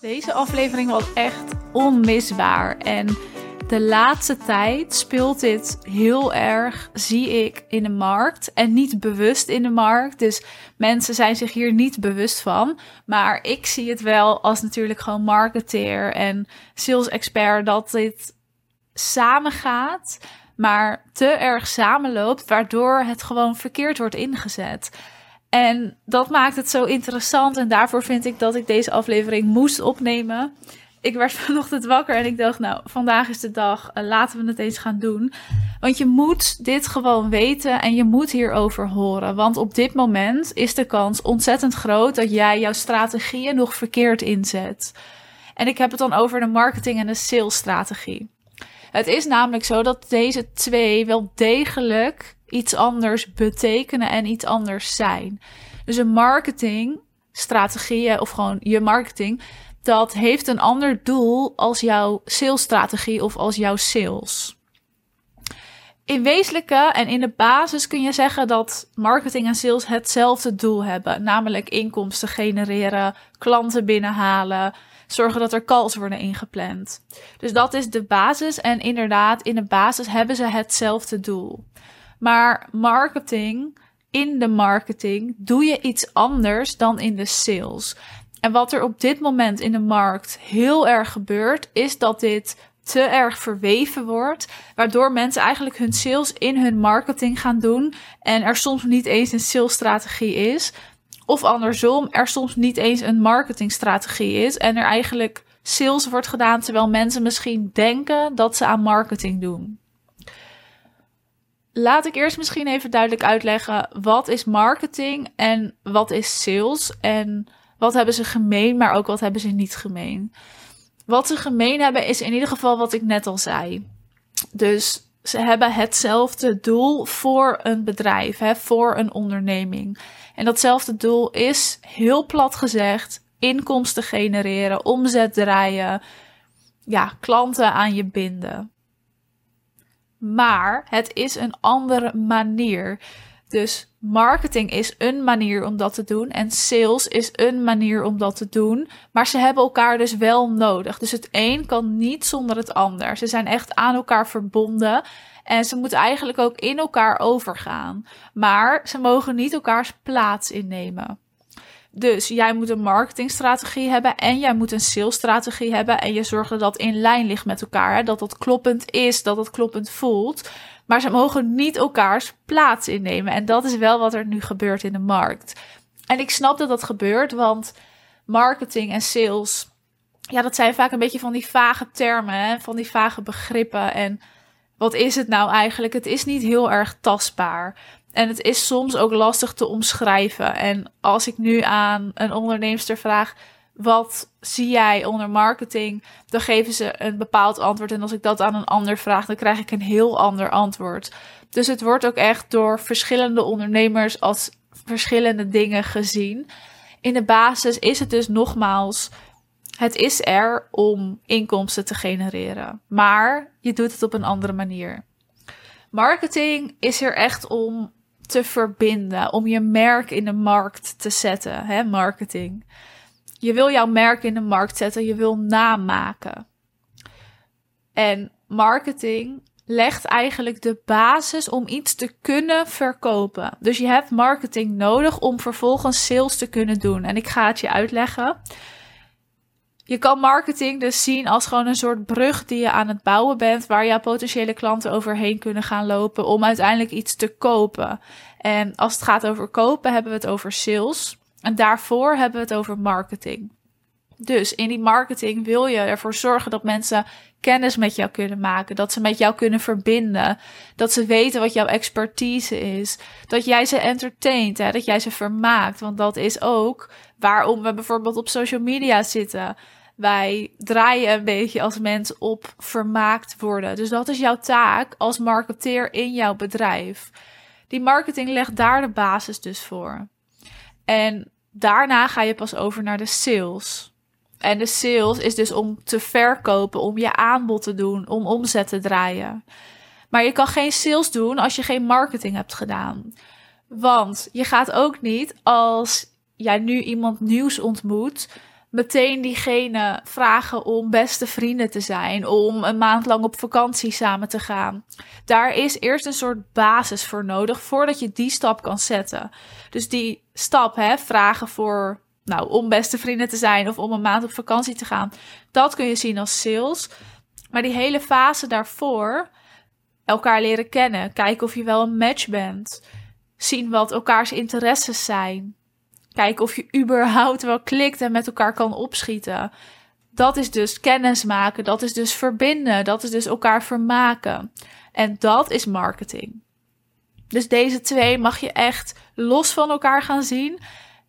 Deze aflevering was echt onmisbaar. En de laatste tijd speelt dit heel erg, zie ik, in de markt. En niet bewust in de markt. Dus mensen zijn zich hier niet bewust van. Maar ik zie het wel als natuurlijk gewoon marketeer en sales expert dat dit samengaat. Maar te erg samenloopt, waardoor het gewoon verkeerd wordt ingezet. En dat maakt het zo interessant. En daarvoor vind ik dat ik deze aflevering moest opnemen. Ik werd vanochtend wakker en ik dacht, nou, vandaag is de dag. Uh, laten we het eens gaan doen. Want je moet dit gewoon weten en je moet hierover horen. Want op dit moment is de kans ontzettend groot dat jij jouw strategieën nog verkeerd inzet. En ik heb het dan over de marketing en de salesstrategie. Het is namelijk zo dat deze twee wel degelijk iets anders betekenen en iets anders zijn. Dus een marketingstrategie, of gewoon je marketing, dat heeft een ander doel als jouw salesstrategie of als jouw sales. In wezenlijke en in de basis kun je zeggen dat marketing en sales hetzelfde doel hebben, namelijk inkomsten genereren, klanten binnenhalen, zorgen dat er calls worden ingepland. Dus dat is de basis en inderdaad, in de basis hebben ze hetzelfde doel. Maar marketing, in de marketing, doe je iets anders dan in de sales. En wat er op dit moment in de markt heel erg gebeurt, is dat dit te erg verweven wordt, waardoor mensen eigenlijk hun sales in hun marketing gaan doen en er soms niet eens een salesstrategie is. Of andersom, er soms niet eens een marketingstrategie is en er eigenlijk sales wordt gedaan terwijl mensen misschien denken dat ze aan marketing doen. Laat ik eerst misschien even duidelijk uitleggen wat is marketing en wat is sales en wat hebben ze gemeen, maar ook wat hebben ze niet gemeen. Wat ze gemeen hebben is in ieder geval wat ik net al zei. Dus ze hebben hetzelfde doel voor een bedrijf, hè, voor een onderneming. En datzelfde doel is, heel plat gezegd, inkomsten genereren, omzet draaien, ja, klanten aan je binden. Maar het is een andere manier. Dus marketing is een manier om dat te doen en sales is een manier om dat te doen. Maar ze hebben elkaar dus wel nodig. Dus het een kan niet zonder het ander. Ze zijn echt aan elkaar verbonden en ze moeten eigenlijk ook in elkaar overgaan. Maar ze mogen niet elkaars plaats innemen. Dus jij moet een marketingstrategie hebben en jij moet een salesstrategie hebben. En je zorgt dat dat in lijn ligt met elkaar. Dat dat kloppend is, dat het kloppend voelt. Maar ze mogen niet elkaars plaats innemen. En dat is wel wat er nu gebeurt in de markt. En ik snap dat dat gebeurt, want marketing en sales, ja, dat zijn vaak een beetje van die vage termen, van die vage begrippen. En wat is het nou eigenlijk? Het is niet heel erg tastbaar. En het is soms ook lastig te omschrijven. En als ik nu aan een onderneemster vraag: wat zie jij onder marketing? Dan geven ze een bepaald antwoord. En als ik dat aan een ander vraag, dan krijg ik een heel ander antwoord. Dus het wordt ook echt door verschillende ondernemers als verschillende dingen gezien. In de basis is het dus nogmaals: het is er om inkomsten te genereren. Maar je doet het op een andere manier. Marketing is er echt om te verbinden, om je merk in de markt te zetten, hè, marketing. Je wil jouw merk in de markt zetten, je wil namaken. En marketing legt eigenlijk de basis om iets te kunnen verkopen. Dus je hebt marketing nodig om vervolgens sales te kunnen doen. En ik ga het je uitleggen. Je kan marketing dus zien als gewoon een soort brug die je aan het bouwen bent, waar jouw potentiële klanten overheen kunnen gaan lopen om uiteindelijk iets te kopen. En als het gaat over kopen, hebben we het over sales. En daarvoor hebben we het over marketing. Dus in die marketing wil je ervoor zorgen dat mensen kennis met jou kunnen maken, dat ze met jou kunnen verbinden, dat ze weten wat jouw expertise is, dat jij ze entertaint, hè, dat jij ze vermaakt, want dat is ook waarom we bijvoorbeeld op social media zitten. Wij draaien een beetje als mens op vermaakt worden. Dus dat is jouw taak als marketeer in jouw bedrijf. Die marketing legt daar de basis dus voor. En daarna ga je pas over naar de sales. En de sales is dus om te verkopen, om je aanbod te doen, om omzet te draaien. Maar je kan geen sales doen als je geen marketing hebt gedaan. Want je gaat ook niet als jij nu iemand nieuws ontmoet, meteen diegene vragen om beste vrienden te zijn, om een maand lang op vakantie samen te gaan. Daar is eerst een soort basis voor nodig voordat je die stap kan zetten. Dus die stap, hè, vragen voor, nou, om beste vrienden te zijn of om een maand op vakantie te gaan, dat kun je zien als sales. Maar die hele fase daarvoor, elkaar leren kennen, kijken of je wel een match bent, zien wat elkaars interesses zijn, kijken of je überhaupt wel klikt en met elkaar kan opschieten. Dat is dus kennis maken, dat is dus verbinden, dat is dus elkaar vermaken. En dat is marketing. Dus deze twee mag je echt los van elkaar gaan zien.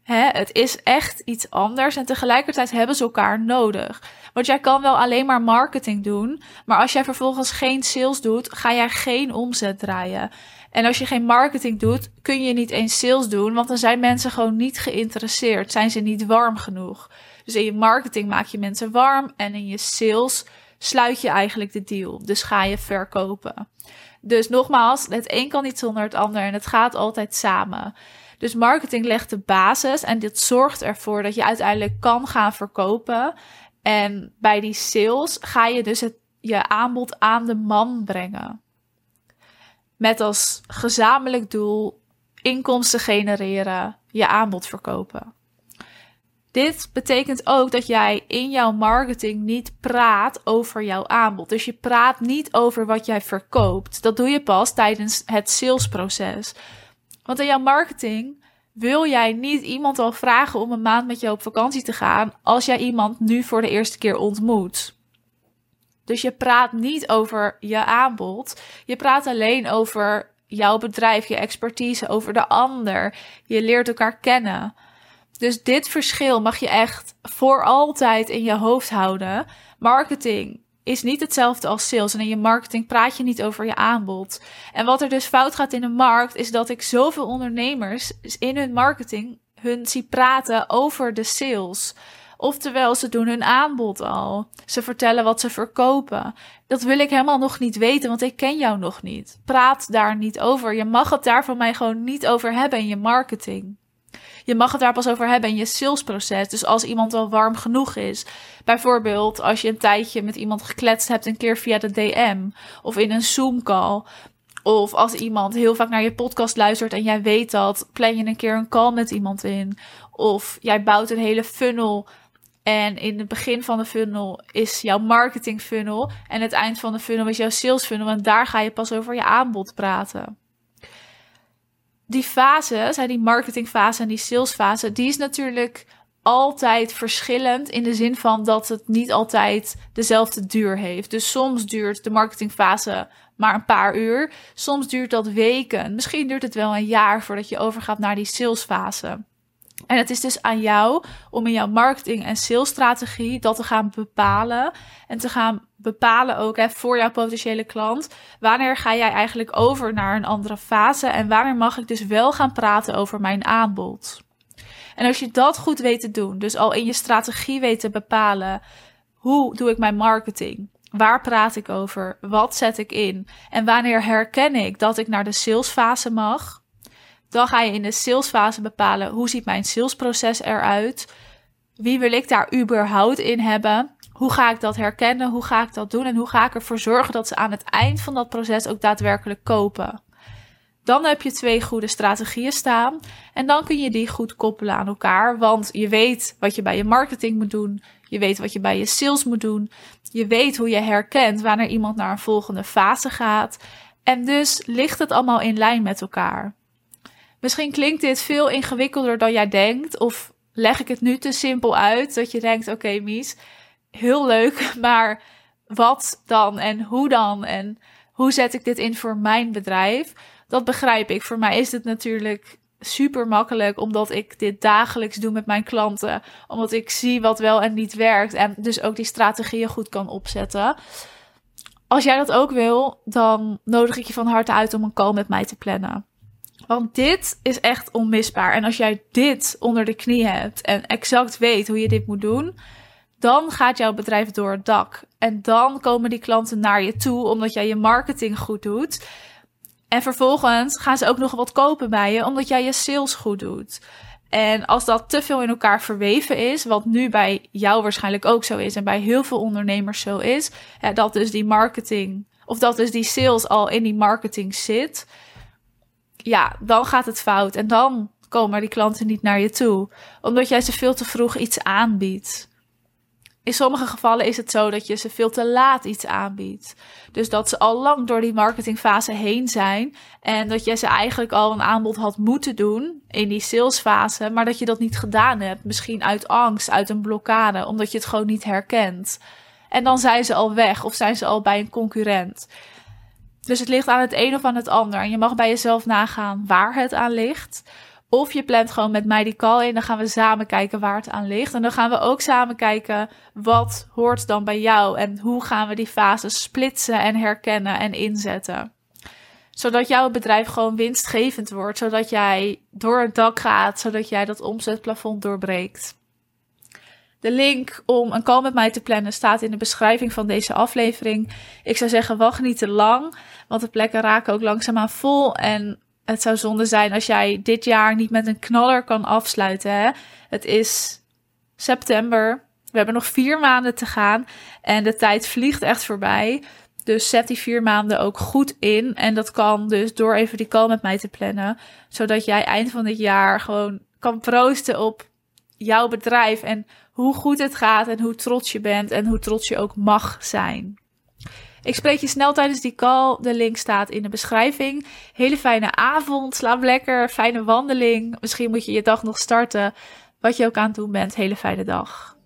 Het is echt iets anders en tegelijkertijd hebben ze elkaar nodig. Want jij kan wel alleen maar marketing doen, maar als jij vervolgens geen sales doet, ga jij geen omzet draaien. En als je geen marketing doet, kun je niet eens sales doen, want dan zijn mensen gewoon niet geïnteresseerd, zijn ze niet warm genoeg. Dus in je marketing maak je mensen warm en in je sales sluit je eigenlijk de deal. Dus ga je verkopen. Dus nogmaals, het een kan niet zonder het ander en het gaat altijd samen. Dus marketing legt de basis en dit zorgt ervoor dat je uiteindelijk kan gaan verkopen. En bij die sales ga je dus je aanbod aan de man brengen. Met als gezamenlijk doel inkomsten genereren, je aanbod verkopen. Dit betekent ook dat jij in jouw marketing niet praat over jouw aanbod. Dus je praat niet over wat jij verkoopt. Dat doe je pas tijdens het salesproces. Want in jouw marketing wil jij niet iemand al vragen om een maand met je op vakantie te gaan als jij iemand nu voor de eerste keer ontmoet. Dus je praat niet over je aanbod. Je praat alleen over jouw bedrijf, je expertise, over de ander. Je leert elkaar kennen. Dus dit verschil mag je echt voor altijd in je hoofd houden. Marketing is niet hetzelfde als sales. En in je marketing praat je niet over je aanbod. En wat er dus fout gaat in de markt, is dat ik zoveel ondernemers in hun marketing hun zie praten over de sales. Oftewel, ze doen hun aanbod al. Ze vertellen wat ze verkopen. Dat wil ik helemaal nog niet weten, want ik ken jou nog niet. Praat daar niet over. Je mag het daar van mij gewoon niet over hebben in je marketing. Je mag het daar pas over hebben in je salesproces. Dus als iemand al warm genoeg is. Bijvoorbeeld als je een tijdje met iemand gekletst hebt, een keer via de DM of in een Zoom call. Of als iemand heel vaak naar je podcast luistert en jij weet dat, plan je een keer een call met iemand in. Of jij bouwt een hele funnel en in het begin van de funnel is jouw marketing funnel. En het eind van de funnel is jouw sales funnel. En daar ga je pas over je aanbod praten. Die fases, die marketingfase en die salesfase, die is natuurlijk altijd verschillend in de zin van dat het niet altijd dezelfde duur heeft. Dus soms duurt de marketingfase maar een paar uur, soms duurt dat weken, misschien duurt het wel een jaar voordat je overgaat naar die salesfase. En het is dus aan jou om in jouw marketing en salesstrategie dat te gaan bepalen. En te gaan bepalen ook hè, voor jouw potentiële klant. Wanneer ga jij eigenlijk over naar een andere fase? En wanneer mag ik dus wel gaan praten over mijn aanbod? En als je dat goed weet te doen, dus al in je strategie weet te bepalen. Hoe doe ik mijn marketing? Waar praat ik over? Wat zet ik in? En wanneer herken ik dat ik naar de salesfase mag? Dan ga je in de salesfase bepalen hoe ziet mijn salesproces eruit? Wie wil ik daar überhaupt in hebben? Hoe ga ik dat herkennen? Hoe ga ik dat doen? En hoe ga ik ervoor zorgen dat ze aan het eind van dat proces ook daadwerkelijk kopen? Dan heb je twee goede strategieën staan. En dan kun je die goed koppelen aan elkaar. Want je weet wat je bij je marketing moet doen. Je weet wat je bij je sales moet doen. Je weet hoe je herkent wanneer iemand naar een volgende fase gaat. En dus ligt het allemaal in lijn met elkaar. Misschien klinkt dit veel ingewikkelder dan jij denkt. Of leg ik het nu te simpel uit dat je denkt: oké, Mies, heel leuk, maar wat dan en hoe dan en hoe zet ik dit in voor mijn bedrijf? Dat begrijp ik. Voor mij is het natuurlijk super makkelijk omdat ik dit dagelijks doe met mijn klanten, omdat ik zie wat wel en niet werkt en dus ook die strategieën goed kan opzetten. Als jij dat ook wil, dan nodig ik je van harte uit om een call met mij te plannen. Want dit is echt onmisbaar. En als jij dit onder de knie hebt en exact weet hoe je dit moet doen, dan gaat jouw bedrijf door het dak. En dan komen die klanten naar je toe omdat jij je marketing goed doet. En vervolgens gaan ze ook nog wat kopen bij je omdat jij je sales goed doet. En als dat te veel in elkaar verweven is, wat nu bij jou waarschijnlijk ook zo is en bij heel veel ondernemers zo is, dat dus die marketing of dat dus die sales al in die marketing zit, ja, dan gaat het fout en dan komen die klanten niet naar je toe, omdat jij ze veel te vroeg iets aanbiedt. In sommige gevallen is het zo dat je ze veel te laat iets aanbiedt. Dus dat ze al lang door die marketingfase heen zijn. En dat je ze eigenlijk al een aanbod had moeten doen in die salesfase. Maar dat je dat niet gedaan hebt. Misschien uit angst, uit een blokkade. Omdat je het gewoon niet herkent. En dan zijn ze al weg of zijn ze al bij een concurrent. Dus het ligt aan het een of aan het ander. En je mag bij jezelf nagaan waar het aan ligt. Of je plant gewoon met mij die call in. Dan gaan we samen kijken waar het aan ligt. En dan gaan we ook samen kijken wat hoort dan bij jou. En hoe gaan we die fases splitsen en herkennen en inzetten. Zodat jouw bedrijf gewoon winstgevend wordt. Zodat jij door het dak gaat. Zodat jij dat omzetplafond doorbreekt. De link om een call met mij te plannen staat in de beschrijving van deze aflevering. Ik zou zeggen, wacht niet te lang, want de plekken raken ook langzaamaan vol. En het zou zonde zijn als jij dit jaar niet met een knaller kan afsluiten. Hè? Het is september. We hebben nog vier maanden te gaan. En de tijd vliegt echt voorbij. Dus zet die vier maanden ook goed in. En dat kan dus door even die call met mij te plannen. Zodat jij eind van dit jaar gewoon kan proosten op jouw bedrijf. En hoe goed het gaat en hoe trots je bent. En hoe trots je ook mag zijn. Ik spreek je snel tijdens die call. De link staat in de beschrijving. Hele fijne avond. Slaap lekker. Fijne wandeling. Misschien moet je je dag nog starten. Wat je ook aan het doen bent. Hele fijne dag.